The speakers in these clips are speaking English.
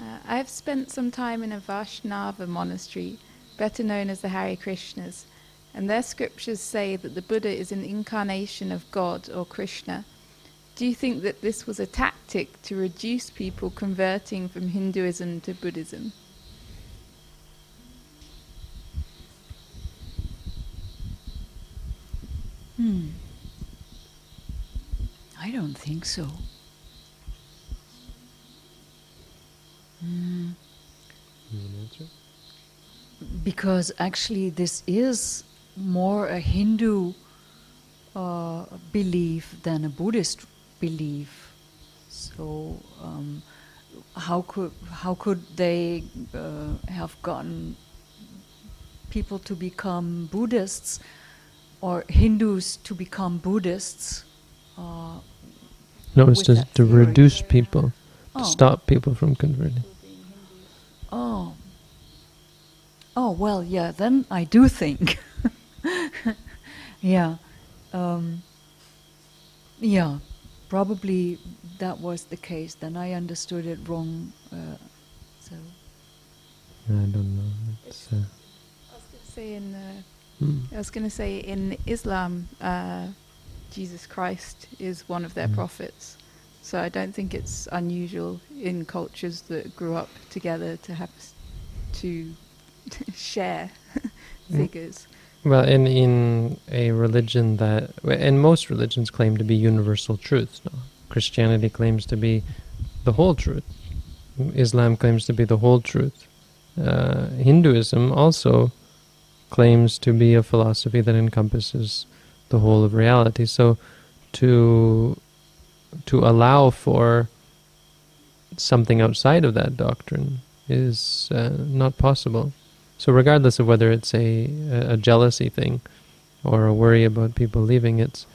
Uh, I've spent some time in a Vaishnava monastery, better known as the Hare Krishnas, and their scriptures say that the Buddha is an incarnation of God or Krishna. Do you think that this was a tactic to reduce people converting from Hinduism to Buddhism? Hmm. I don't think so. Mm. Because actually, this is more a Hindu uh, belief than a Buddhist belief. So, um, how could how could they uh, have gotten people to become Buddhists or Hindus to become Buddhists? Uh, no, it's just to reduce people, oh. to stop people from converting. Oh. Oh, well, yeah, then I do think. yeah. Um, yeah, probably that was the case. Then I understood it wrong. Uh, so. I don't know. It's, uh, I was going to say in. Uh, hmm. I was going to say in Islam, uh, Jesus Christ is one of their hmm. prophets. So I don't think it's unusual in cultures that grew up together to have to share mm. figures. Well, in in a religion that, and most religions claim to be universal truths. No? Christianity claims to be the whole truth. Islam claims to be the whole truth. Uh, Hinduism also claims to be a philosophy that encompasses the whole of reality. So, to to allow for something outside of that doctrine is uh, not possible. So, regardless of whether it's a, a jealousy thing or a worry about people leaving, it's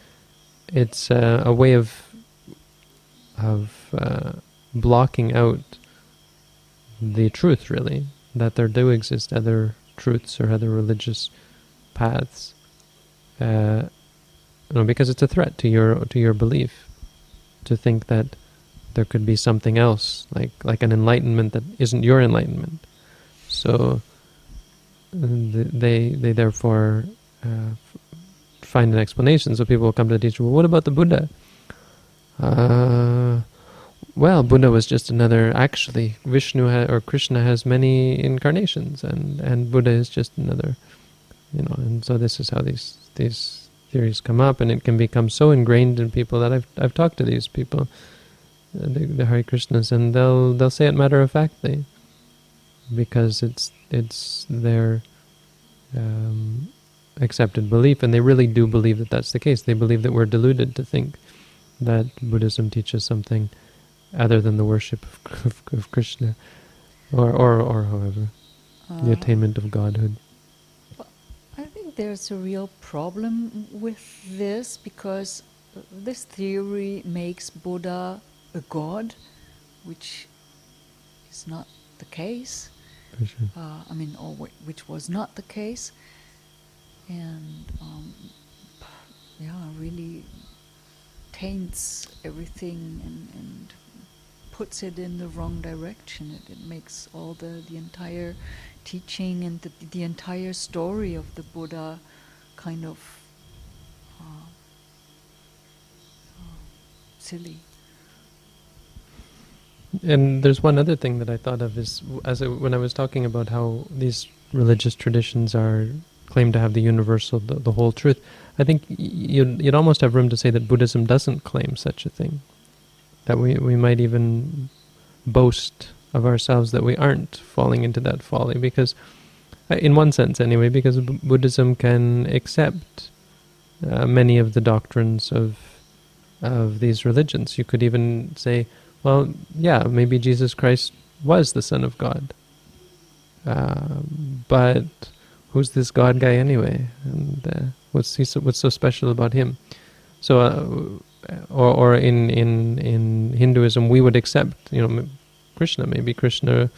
it's uh, a way of of uh, blocking out the truth, really, that there do exist other truths or other religious paths. Uh, you know, because it's a threat to your to your belief to think that there could be something else, like like an enlightenment that isn't your enlightenment. So they they therefore uh, find an explanation. So people will come to the teacher. Well, what about the Buddha? Uh, well, Buddha was just another. Actually, Vishnu ha- or Krishna has many incarnations, and and Buddha is just another. You know, and so this is how these these theories come up, and it can become so ingrained in people that I've I've talked to these people, uh, the, the Hare Krishnas, and they'll they'll say it matter of factly, because it's it's their um, accepted belief, and they really do believe that that's the case. They believe that we're deluded to think that Buddhism teaches something other than the worship of, of, of Krishna, or or or however, uh, the attainment of godhood I think there's a real problem with this because this theory makes Buddha a god, which is not the case. Uh, I mean, or which was not the case, and um, yeah, really taints everything and, and puts it in the wrong direction. It, it makes all the, the entire teaching and the, the entire story of the Buddha kind of uh, uh, silly. And there's one other thing that I thought of is as I, when I was talking about how these religious traditions are claim to have the universal, the, the whole truth. I think you'd, you'd almost have room to say that Buddhism doesn't claim such a thing. That we we might even boast of ourselves that we aren't falling into that folly because uh, in one sense anyway because B- buddhism can accept uh, many of the doctrines of of these religions you could even say well yeah maybe jesus christ was the son of god uh, but who's this god guy anyway and uh, what's he so, what's so special about him so uh, or or in in in hinduism we would accept you know Krishna. Maybe Krishna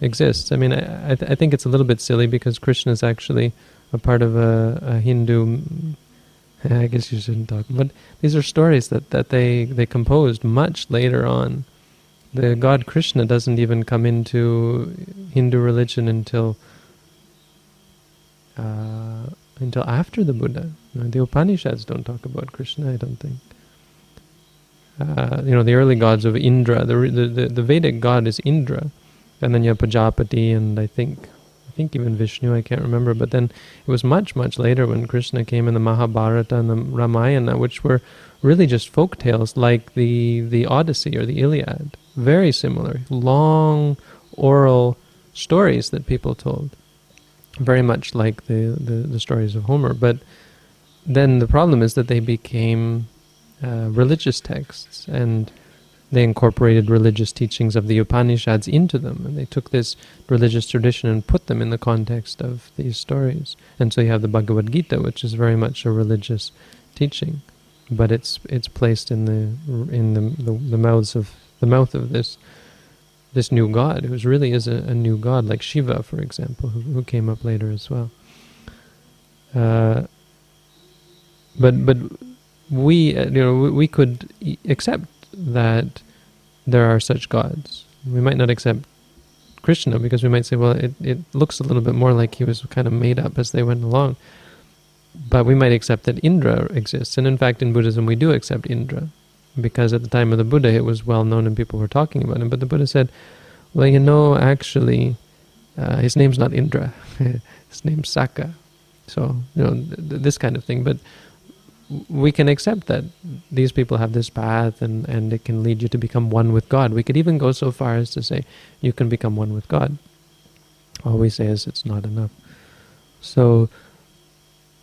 exists. I mean, I, I, th- I think it's a little bit silly because Krishna is actually a part of a, a Hindu. I guess you shouldn't talk, but these are stories that, that they, they composed much later on the god Krishna doesn't even come into Hindu religion until uh, until after the Buddha. You know, the Upanishads don't talk about Krishna, I don't think. Uh, you know, the early gods of Indra, the, the, the Vedic god is Indra, and then you have Pajapati, and I think think even Vishnu, I can't remember. But then it was much, much later when Krishna came in the Mahabharata and the Ramayana, which were really just folk tales like the, the Odyssey or the Iliad. Very similar, long oral stories that people told. Very much like the, the, the stories of Homer. But then the problem is that they became uh, religious texts and they incorporated religious teachings of the Upanishads into them, and they took this religious tradition and put them in the context of these stories. And so you have the Bhagavad Gita, which is very much a religious teaching, but it's it's placed in the in the the, the mouths of the mouth of this this new god, who really is a, a new god, like Shiva, for example, who, who came up later as well. Uh, but but we uh, you know we, we could accept that there are such gods. We might not accept Krishna because we might say, well, it, it looks a little bit more like he was kind of made up as they went along. But we might accept that Indra exists. And in fact, in Buddhism, we do accept Indra because at the time of the Buddha, it was well known and people were talking about him. But the Buddha said, well, you know, actually, uh, his name's not Indra, his name's Sakka. So, you know, th- this kind of thing. But we can accept that these people have this path and, and it can lead you to become one with God. We could even go so far as to say you can become one with God. All we say is it's not enough. So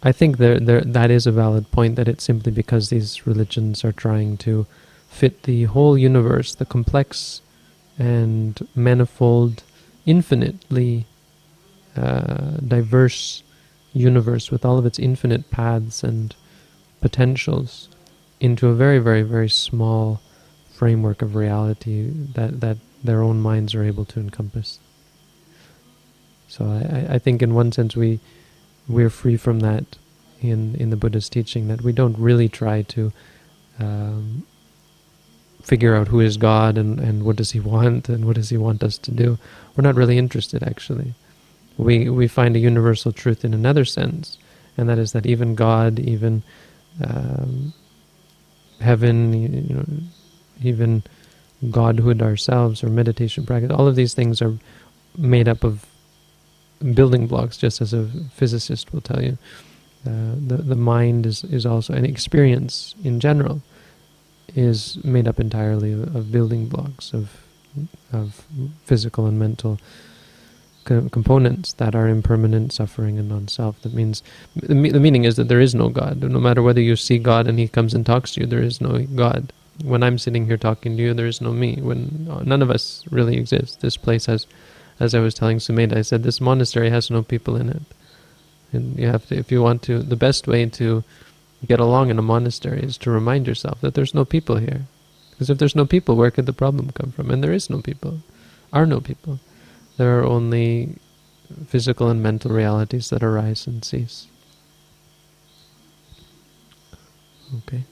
I think there, there, that is a valid point that it's simply because these religions are trying to fit the whole universe, the complex and manifold, infinitely uh, diverse universe with all of its infinite paths and potentials into a very, very, very small framework of reality that, that their own minds are able to encompass. So I, I think in one sense we we're free from that in, in the Buddha's teaching that we don't really try to um, figure out who is God and, and what does he want and what does he want us to do. We're not really interested actually. We we find a universal truth in another sense, and that is that even God, even um, heaven, you know, even godhood ourselves or meditation practice. All of these things are made up of building blocks, just as a physicist will tell you. Uh, the the mind is, is also an experience in general is made up entirely of, of building blocks of of physical and mental co- components that are impermanent, suffering, and non-self. That means the, the meaning is that there is no God. No matter whether you see God and He comes and talks to you, there is no God. When I'm sitting here talking to you, there is no me. When uh, none of us really exist. This place has, as I was telling Sumedha, I said this monastery has no people in it, and you have to, if you want to, the best way to get along in a monastery is to remind yourself that there's no people here. Because if there's no people, where could the problem come from? And there is no people, are no people. There are only physical and mental realities that arise and cease. Okay.